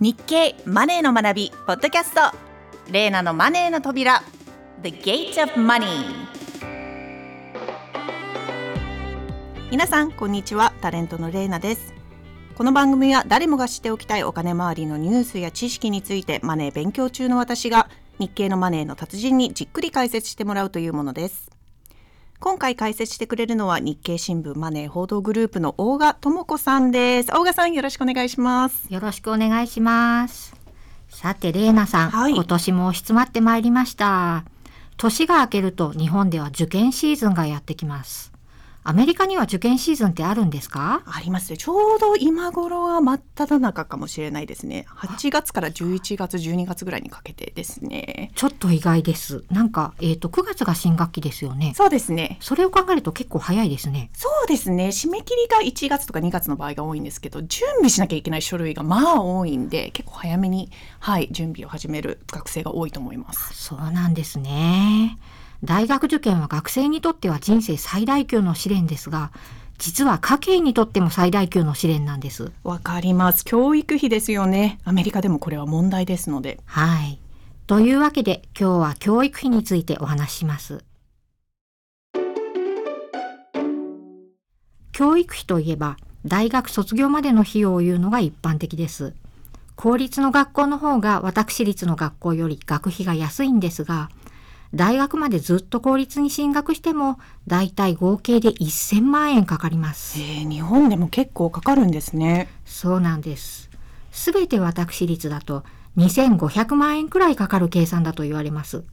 日経マネーの学びポッドキャスト。レーナのマネーの扉。The Gate of Money 皆さんこんにちは。タレントのレーナです。この番組は誰もが知っておきたいお金周りのニュースや知識についてマネー勉強中の私が日経のマネーの達人にじっくり解説してもらうというものです。今回解説してくれるのは日経新聞マネー報道グループの大賀智子さんです。大賀さんよろしくお願いします。よろしくお願いします。さてレーナさん、はい、今年も押し詰まってまいりました。年が明けると日本では受験シーズンがやってきますアメリカには受験シーズンってあるんですか？ありますね。ちょうど今頃は真っ只中かもしれないですね。8月から11月、12月ぐらいにかけてですね。ちょっと意外です。なんか、えっ、ー、と、9月が新学期ですよね。そうですね。それを考えると結構早いですね。そうですね。締め切りが1月とか2月の場合が多いんですけど、準備しなきゃいけない書類がまあ多いんで、結構早めに、はい、準備を始める学生が多いと思います。そうなんですね。大学受験は学生にとっては人生最大級の試練ですが、実は家計にとっても最大級の試練なんです。わかります。教育費ですよね。アメリカでもこれは問題ですので。はい。というわけで今日は教育費についてお話しします。教育費といえば大学卒業までの費用を言うのが一般的です。公立の学校の方が私立の学校より学費が安いんですが、大学までずっと公立に進学しても、だいたい合計で1000万円かかります。えー、日本でも結構かかるんですね。そうなんです。すべて私立だと2500万円くらいかかる計算だと言われます。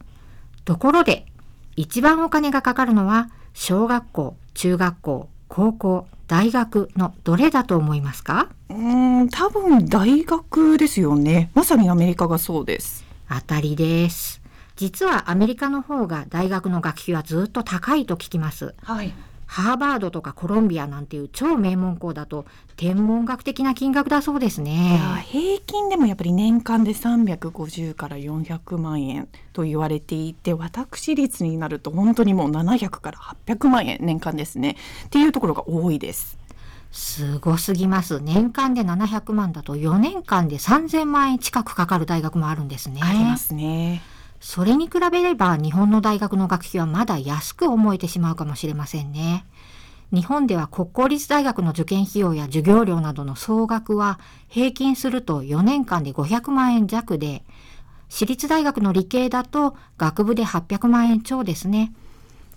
ところで、一番お金がかかるのは、小学校、中学校、高校、大学のどれだと思いますか？うん多分大学ですよねまさにアメリカがそうです当たりです実はアメリカの方が大学の学費はずっと高いと聞きます。はい。ハーバードとかコロンビアなんていう超名門校だと天文学的な金額だそうですね。平均でもやっぱり年間で350から400万円と言われていて私立になると本当にもう700から800万円年間ですねっていうところが多いです。すごすぎます。年間で700万だと4年間で3000万円近くかかる大学もあるんですね。ありますね。それに比べれば日本の大学の学費はまだ安く思えてしまうかもしれませんね。日本では国公立大学の受験費用や授業料などの総額は平均すると4年間で500万円弱で、私立大学の理系だと学部で800万円超ですね。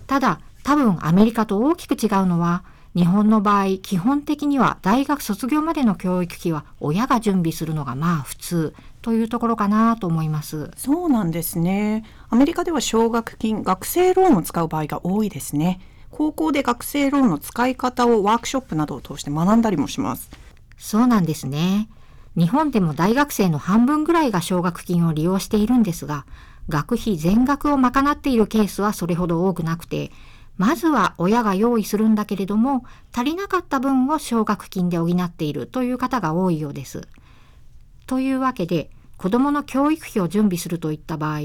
ただ、多分アメリカと大きく違うのは、日本の場合、基本的には大学卒業までの教育費は親が準備するのがまあ普通。というところかなと思います。そうなんですね。アメリカでは奨学金学生ローンを使う場合が多いですね。高校で学生ローンの使い方をワークショップなどを通して学んだりもします。そうなんですね。日本でも大学生の半分ぐらいが奨学金を利用しているんですが学費全額を賄っているケースはそれほど多くなくてまずは親が用意するんだけれども足りなかった分を奨学金で補っているという方が多いようです。というわけで子どもの教育費を準備するといった場合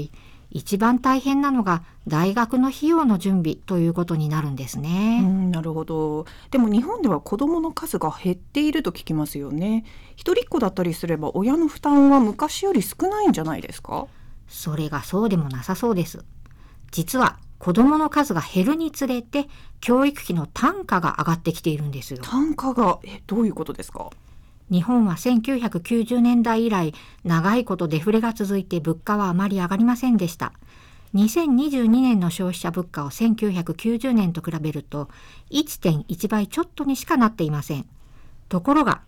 一番大変なのが大学の費用の準備ということになるんですね。なるほど。でも日本では子どもの数が減っていると聞きますよね。一人っ子だったりすれば親の負担は昔より少ないんじゃないですか？それがそうでもなさそうです。実は子どもの数が減るにつれて教育費の単価が上がってきているんですよ。単価がえどういうことですか？日本は1990年代以来長いことデフレが続いて物価はあまり上がりませんでした。2022年の消費者物価を1990年と比べると1.1倍ちょっとにしかなっていません。ところが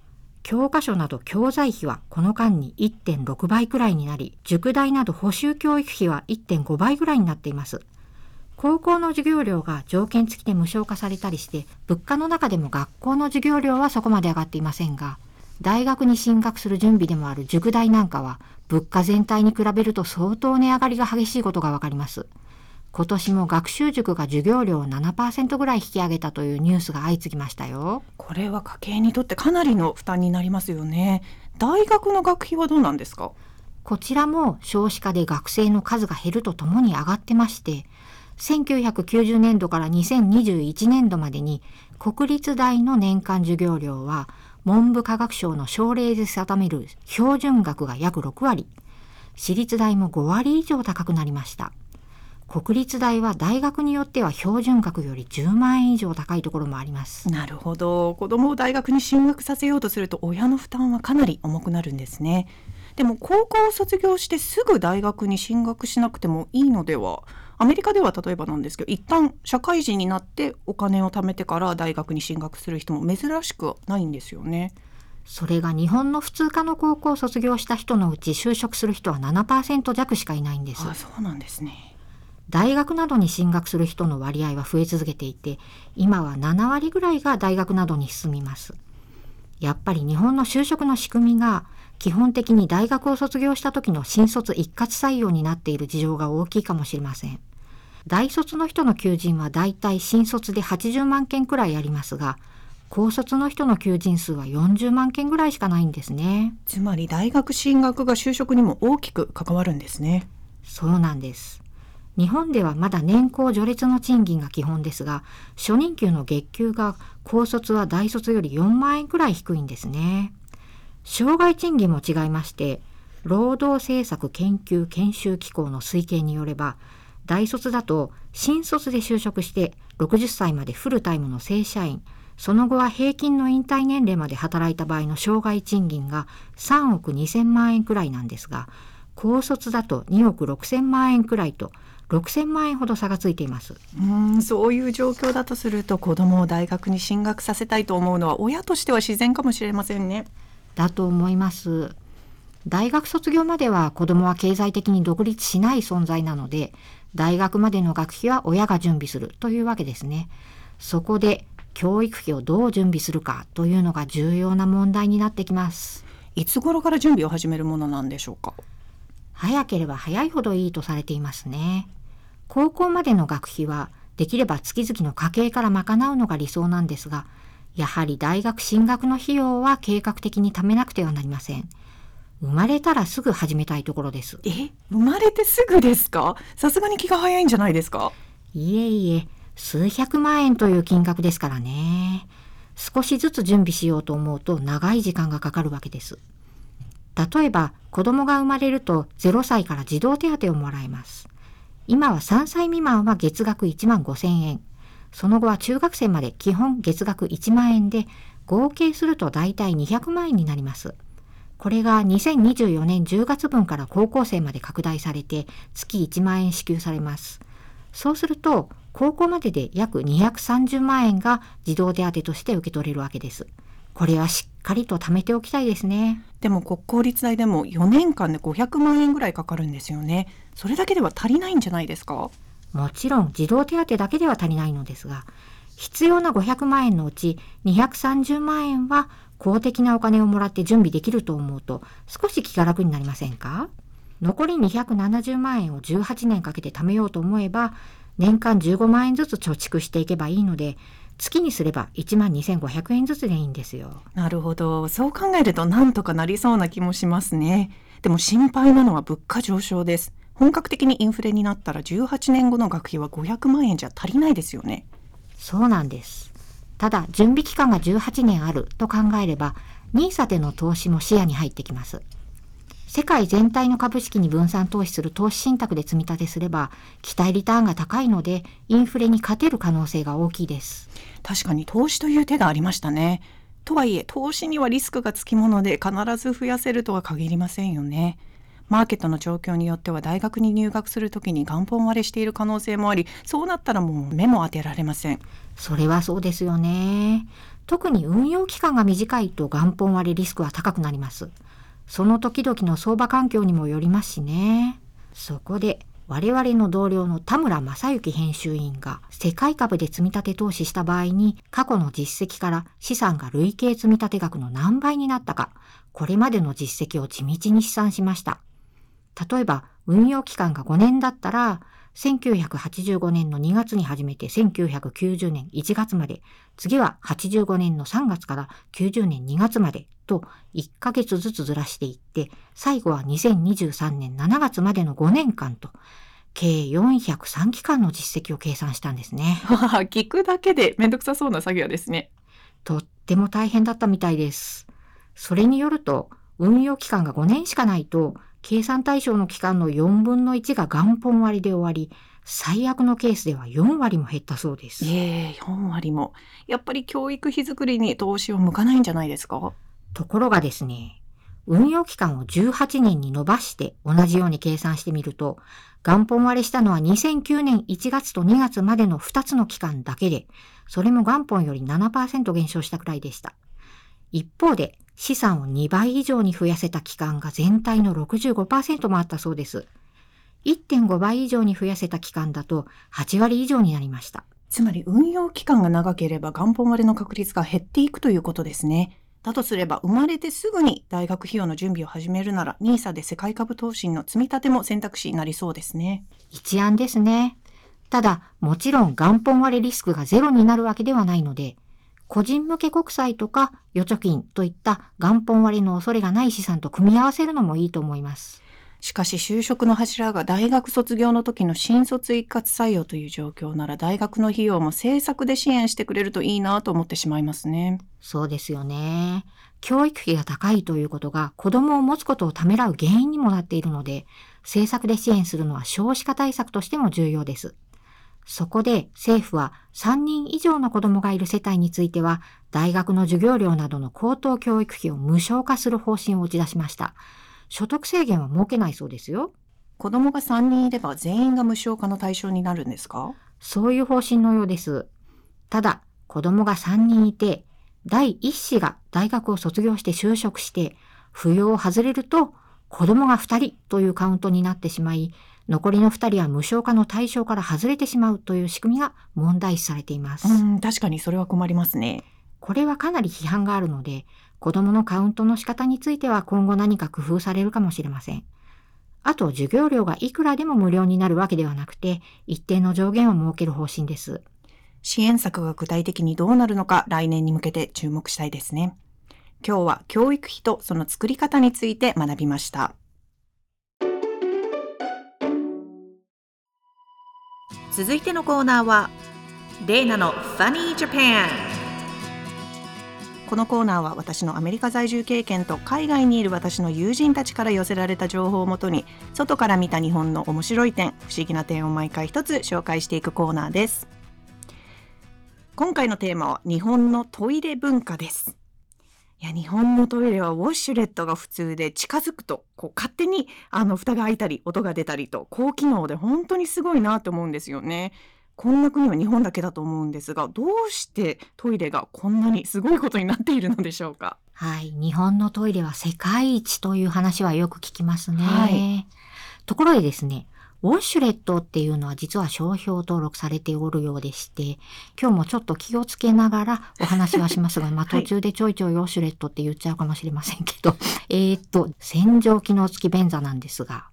教科書など教材費はこの間に1.6倍くらいになり、塾代など補修教育費は1.5倍ぐらいになっています。高校の授業料が条件付きで無償化されたりして、物価の中でも学校の授業料はそこまで上がっていませんが、大学に進学する準備でもある塾代なんかは物価全体に比べると相当値上がりが激しいことがわかります。今年も学習塾が授業料を7%ぐらい引き上げたというニュースが相次ぎましたよ。これは家計にとってかなりの負担になりますよね。大学の学費はどうなんですか？こちらも少子化で学生の数が減るとともに上がってまして、1990年度から2021年度までに国立大の年間授業料は文部科学省の省令で定める標準額が約6割、私立大も5割以上高くなりました。国立大は大学によっては標準額より10万円以上高いところもあります。なるほど。子供を大学に進学させようとすると親の負担はかなり重くなるんですね。でも高校を卒業してすぐ大学に進学しなくてもいいのでは？アメリカでは例えばなんですけど一旦社会人になってお金を貯めてから大学に進学する人も珍しくないんですよねそれが日本の普通科の高校を卒業した人のうち就職する人は7%弱しかいないんですあそうなんですね大学などに進学する人の割合は増え続けていて、今は7割ぐらいが大学などに進みます。やっぱり日本の就職の仕組みが基本的に大学を卒業した時の新卒一括採用になっている事情が大きいかもしれません。大卒の人の求人はだいたい新卒で80万件くらいありますが、高卒の人の求人数は40万件ぐらいしかないんですね。つまり大学進学が就職にも大きく関わるんですね。そうなんです。日本ではまだ年功序列の賃金が基本ですが、初任給の月給が高卒は大卒より4万円くらい低いんですね。障害賃金も違いまして、労働政策研究研修機構の推計によれば、大卒だと新卒で就職して60歳までフルタイムの正社員、その後は平均の引退年齢まで働いた場合の障害賃金が3億2000万円くらいなんですが、高卒だと2億6000万円くらいと6000万円ほど差がついていますうんそういう状況だとすると子どもを大学に進学させたいと思うのは親としては自然かもしれませんね。だと思います。大学卒業までは子どもは経済的に独立しない存在なので大学までの学費は親が準備するというわけですね。そこで教育費をどう準備するかというのが重要な問題になってきます。いつ頃から準備を始めるものなんでしょうか？早ければ早いほどいいとされていますね。高校までの学費はできれば月々の家計から賄うのが理想なんですが、やはり大学進学の費用は計画的に貯めなくてはなりません。生まれたらすぐ始めたいところです。え、生まれてすぐですか？さすがに気が早いんじゃないですか？いえいえ、数百万円という金額ですからね。少しずつ準備しようと思うと長い時間がかかるわけです。例えば、子供が生まれると0歳から児童手当をもらえます。今は3歳未満は月額1万5千円。その後は中学生まで基本月額1万円で、合計すると大体200万円になります。これが2024年10月分から高校生まで拡大されて月1万円支給されます。そうすると高校までで約230万円が児童手当として受け取れるわけです。これはしっかりと貯めておきたいですね。でも国公立大でも4年間で500万円ぐらいかかるんですよね。それだけでは足りないんじゃないですか？もちろん児童手当だけでは足りないのですが、必要な500万円のうち230万円は公的なお金をもらって準備できると思うと少し気が楽になりませんか？残り270万円を18年かけて貯めようと思えば年間15万円ずつ貯蓄していけばいいので月にすれば1万2500円ずつでいいんですよ。なるほど。そう考えるとなんとかなりそうな気もしますね。でも心配なのは物価上昇です。本格的にインフレになったら18年後の学費は500万円じゃ足りないですよね。そうなんです。ただ、準備期間が18年あると考えれば、NISA での投資も視野に入ってきます。世界全体の株式に分散投資する投資信託で積み立てすれば、期待リターンが高いので、インフレに勝てる可能性が大きいです。確かに投資という手がありましたね。とはいえ、投資にはリスクがつきもので、必ず増やせるとは限りませんよね。マーケットの状況によっては大学に入学するときに元本割れしている可能性もあり、そうなったらもう目も当てられません。それはそうですよね。特に運用期間が短いと元本割れリスクは高くなります。その時々の相場環境にもよりますしね。そこで我々の同僚の田村正幸編集員が世界株で積み立て投資した場合に過去の実績から資産が累計積立額の何倍になったか、これまでの実績を地道に試算しました。例えば運用期間が5年だったら1985年の2月に始めて1990年1月まで、次は85年の3月から90年2月までと1ヶ月ずつずらしていって、最後は2023年7月までの5年間と、計403期間の実績を計算したんですね。聞くだけでめんどくさそうな作業ですね。とっても大変だったみたいです。それによると、運用期間が5年しかないと、計算対象の期間の4分の1が元本割で終わり、最悪のケースでは4割も減ったそうです。ええ4割も。やっぱり教育費作りに投資を向かないんじゃないですか？ところがですね、運用期間を18年に伸ばして同じように計算してみると、元本割れしたのは2009年1月と2月までの2つの期間だけで、それも元本より7%減少したくらいでした。一方で、資産を2倍以上に増やせた期間が全体の65%もあったそうです。1.5倍以上に増やせた期間だと8割以上になりました。つまり運用期間が長ければ元本割れの確率が減っていくということですね。だとすれば生まれてすぐに大学費用の準備を始めるなら NISA で世界株投資の積み立ても選択肢になりそうですね。一案ですね。ただ、もちろん元本割れリスクがゼロになるわけではないので、個人向け国債とか預貯金といった元本割れの恐れがない資産と組み合わせるのもいいと思います。しかし就職の柱が大学卒業の時の新卒一括採用という状況なら大学の費用も政策で支援してくれるといいなと思ってしまいますね。そうですよね。教育費が高いということが子供を持つことをためらう原因にもなっているので、政策で支援するのは少子化対策としても重要です。そこで政府は3人以上の子供がいる世帯については、大学の授業料などの高等教育費を無償化する方針を打ち出しました。所得制限は設けないそうですよ。子供が3人いれば全員が無償化の対象になるんですか？そういう方針のようです。ただ、子供が3人いて、第一子が大学を卒業して就職して、扶養を外れると、子供が2人というカウントになってしまい、残りの2人は無償化の対象から外れてしまうという仕組みが問題視されています。うん、確かにそれは困りますね。これはかなり批判があるので、子供のカウントの仕方については今後何か工夫されるかもしれません。あと、授業料がいくらでも無料になるわけではなくて、一定の上限を設ける方針です。支援策が具体的にどうなるのか来年に向けて注目したいですね。今日は教育費とその作り方について学びました。続いてのコーナーは、レイナの Funny Japan。このコーナーは私のアメリカ在住経験と海外にいる私の友人たちから寄せられた情報をもとに外から見た日本の面白い点不思議な点を毎回一つ紹介していくコーナーです今回のテーマは日本のトイレ文化ですいや日本のトイレはウォシュレットが普通で近づくとこう勝手にあの蓋が開いたり音が出たりと高機能で本当にすごいなと思うんですよねこんな国は日本だけだと思うんですがどうしてトイレがこんなにすごいことになっているのでしょうか？はい。日本のトイレは世界一という話はよく聞きますね。はいところでですね、ウォシュレットっていうのは実は商標登録されておるようでして、今日もちょっと気をつけながらお話はしますが、まあはい。途中でちょいちょいウォシュレットって言っちゃうかもしれませんけど、えーっと、洗浄機能付き便座なんですが、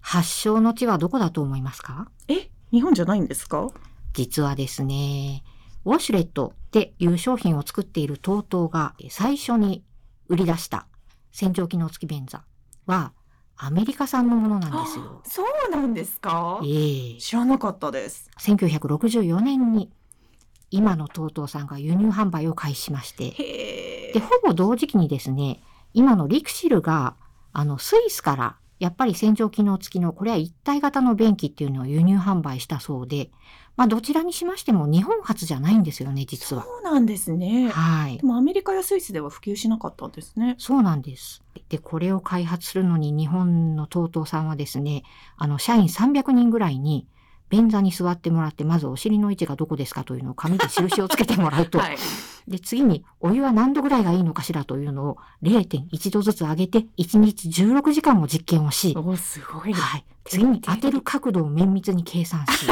発祥の地はどこだと思いますか？え日本じゃないんですか？実はですね、ウォシュレットっていう商品を作っている TOTO が最初に売り出した洗浄機能付き便座はアメリカ産のものなんですよ。そうなんですか？ええ。知らなかったです。1964年に今の TOTO さんが輸入販売を開始しまして、へで、ほぼ同時期にですね、今のリクシルが、あの、スイスから、やっぱり洗浄機能付きの、これは一体型の便器っていうのを輸入販売したそうで、まあ、どちらにしましても日本初じゃないんですよね、実は。そうなんですねはいで。もアメリカやスイスでは普及しなかったんですねそうなんです。で、これを開発するのに日本の TOTO さんはですね、あの、社員300人ぐらいに、便座に座ってもらって、まずお尻の位置がどこですかというのを紙で印をつけてもらうと、はいで、次にお湯は何度ぐらいがいいのかしらというのを0.1度ずつ上げて1日16時間も実験をし、おすごいはい。次に当てる角度を綿密に計算し、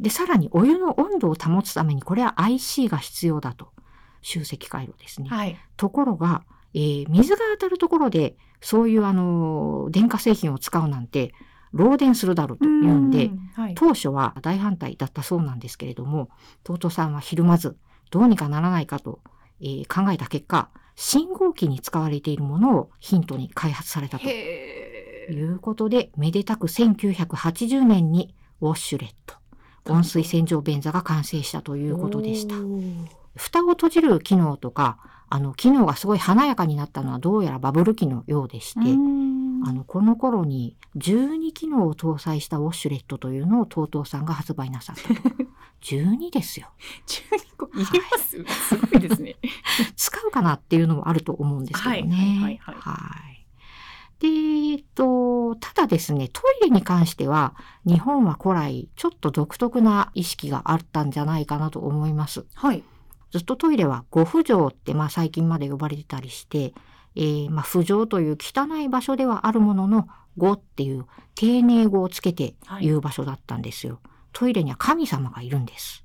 で、さらにお湯の温度を保つためにこれは IC が必要だと。集積回路ですね。はい。ところが、えー水が当たるところで、そういうあのー電化製品を使うなんて、漏電するだろうというんで、はい。当初は大反対だったそうなんですけれども、TOTO さんはひるまず、どうにかならないかと、えー考えた結果、信号機に使われているものをヒントに開発されたということで、めでたく1980年にウォッシュレット、温水洗浄便座が完成したということでした。蓋を閉じる機能とか、あの、機能がすごい華やかになったのはどうやらバブル機のようでして、あの、この頃に12機能を搭載したウォッシュレットというのを TOTO さんが発売なさったと。12ですよ。12個入れます、すごいですね。使うかなっていうのもあると思うんですけどね。はいはいはいはいで、えっと、ただですね、トイレに関しては、日本は古来、ちょっと独特な意識があったんじゃないかなと思います。はい。ずっとトイレはご不浄って、まあ最近まで呼ばれてたりして、えーまあ不浄という汚い場所ではあるものの、ごっていう丁寧語をつけて言う場所だったんですよ。トイレには神様がいるんです。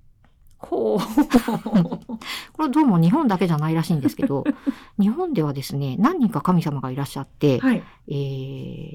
ほう。これどうも日本だけじゃないらしいんですけど、日本ではですね、何人か神様がいらっしゃって、はい。え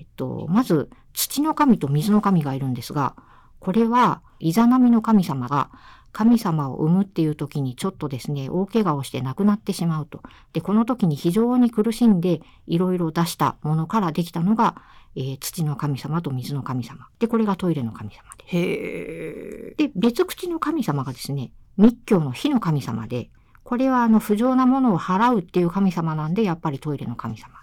ーっと、まず土の神と水の神がいるんですが、これはイザナミの神様が神様を産むっていう時にちょっとですね、大怪我をして亡くなってしまうと。で、この時に非常に苦しんでいろいろ出したものからできたのが、えー土の神様と水の神様。で、これがトイレの神様です。へえ。で、別口の神様がですね、密教の火の神様で、これはあの不浄なものを払うっていう神様なんで、やっぱりトイレの神様。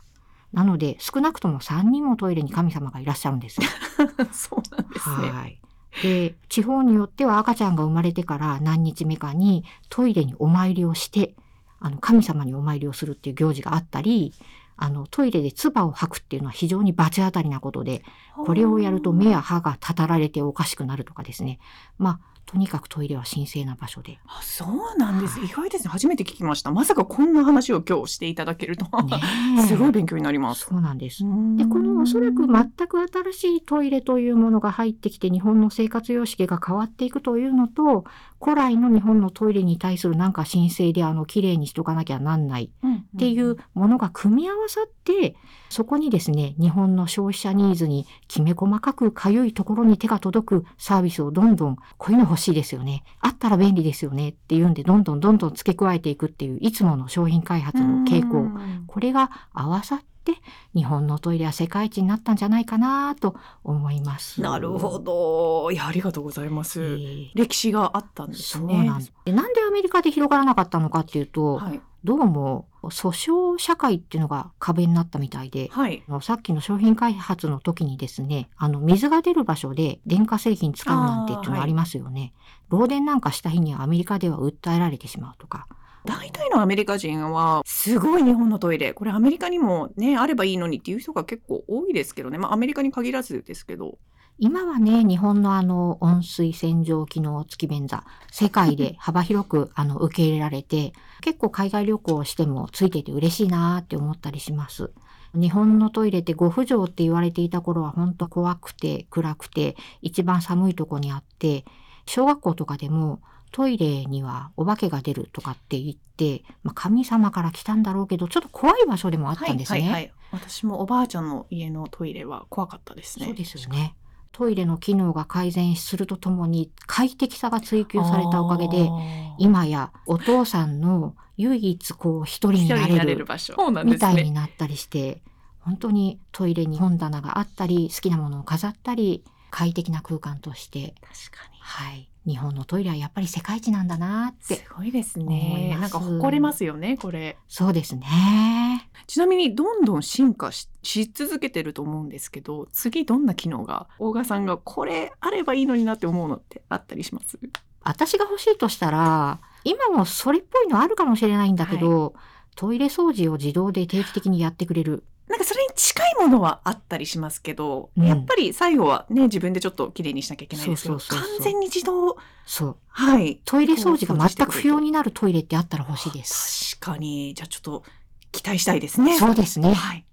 なので、少なくとも3人もトイレに神様がいらっしゃるんですよ。そうなんですね。はい。で、地方によっては赤ちゃんが生まれてから何日目かにトイレにお参りをして、あの、神様にお参りをするっていう行事があったり、あの、トイレで唾を吐くっていうのは非常に罰当たりなことで、これをやると目や歯がたたられておかしくなるとかですね。まあ、とにかくトイレは神聖な場所で。あ、そうなんです。はい意外ですね。初めて聞きました。まさかこんな話を今日していただけるとは。ねえ すごい勉強になります。そうなんです。でで、このおそらく全く新しいトイレというものが入ってきて日本の生活様式が変わっていくというのと、古来の日本のトイレに対するなんか神聖であの綺麗にしとかなきゃなんないっていうものが組み合わさって、そこにですね、日本の消費者ニーズにきめ細かくかゆいところに手が届くサービスをどんどん、こういうの欲しいですよね。あったら便利ですよねっていうんで、どんどんどんどん付け加えていくっていう、いつもの商品開発の傾向。これが合わさって、日本のトイレは世界一になったんじゃないかなと思います。なるほど。いや、ありがとうございます。えー歴史があったんですそうね。なんです。でなんでアメリカで広がらなかったのかっていうと、はい。どうも訴訟社会っていうのが壁になったみたいで、はい。さっきの商品開発の時にですね、あの、水が出る場所で電化製品使うなんてっていうのがありますよね。漏電なんかした日にはアメリカでは訴えられてしまうとか。大体のアメリカ人は、すごい日本のトイレ。これアメリカにもね、あればいいのにっていう人が結構多いですけどね。まあアメリカに限らずですけど。今はね、日本のあの、温水洗浄機能付き便座、世界で 幅広くあの、受け入れられて、結構海外旅行をしてもついてて嬉しいなーって思ったりします。日本のトイレってご不浄って言われていた頃は本当怖くて暗くて一番寒いとこにあって、小学校とかでもトイレにはお化けが出るとかって言って、まあ、神様から来たんだろうけど、ちょっと怖い場所でもあったんですね。はいはいはい。私もおばあちゃんの家のトイレは怖かったですね。そうですよね。トイレの機能が改善するとともに快適さが追求されたおかげで、今やお父さんの唯一こう一人一になれれるる場所。みたいに。なったりして、本当にトイレに本棚があったり、好きなものを飾ったり、快適な空間として、確かに。はい。日本のトイレはやっぱり世界一なんだなって。すごいですね。なんか誇れますよね、これ。そうですね。ちなみにどんどん進化しし続けてると思うんですけど、次どんな機能が、大賀さんがこれあればいいのになって思うのってあったりします？私が欲しいとしたら、今もそれっぽいのあるかもしれないんだけど、トイレ掃除を自動で定期的にやってくれる。なんかそれに近いものはあったりしますけど、うんやっぱり最後はね、自分でちょっと綺麗にしなきゃいけないですけど、そうそうそうそう完全に自動、そう。はい。トイレ掃除が全く不要に。になるトイレってあったら欲しいです。確かに。じゃあちょっと期待したいですね。そうですね。はい。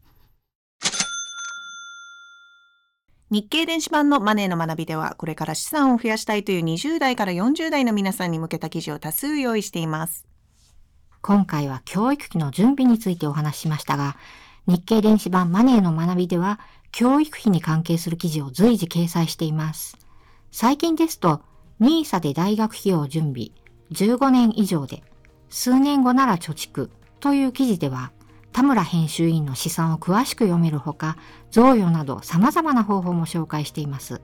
日経電子版のマネーの学びでは、これから資産を増やしたいという20代から40代の皆さんに向けた記事を多数用意しています。今回は教育費の準備についてお話ししましたが、日経電子版マネーの学びでは、教育費に関係する記事を随時掲載しています。最近ですと、NISA で大学費用準備、15年以上で、数年後なら貯蓄という記事では、田村編集員の試算を詳しく読めるほか、贈与など様々な方法も紹介しています。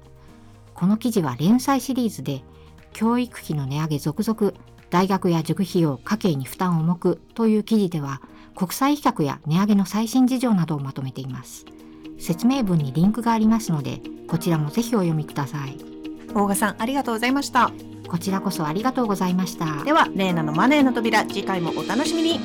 この記事は連載シリーズで、教育費の値上げ続々、大学や塾費用家計に負担重くという記事では国際比較や値上げの最新事情などをまとめています。説明文にリンクがありますのでこちらもぜひお読みください。大賀さんありがとうございました。こちらこそありがとうございました。ではレーナのマネーの扉次回もお楽しみに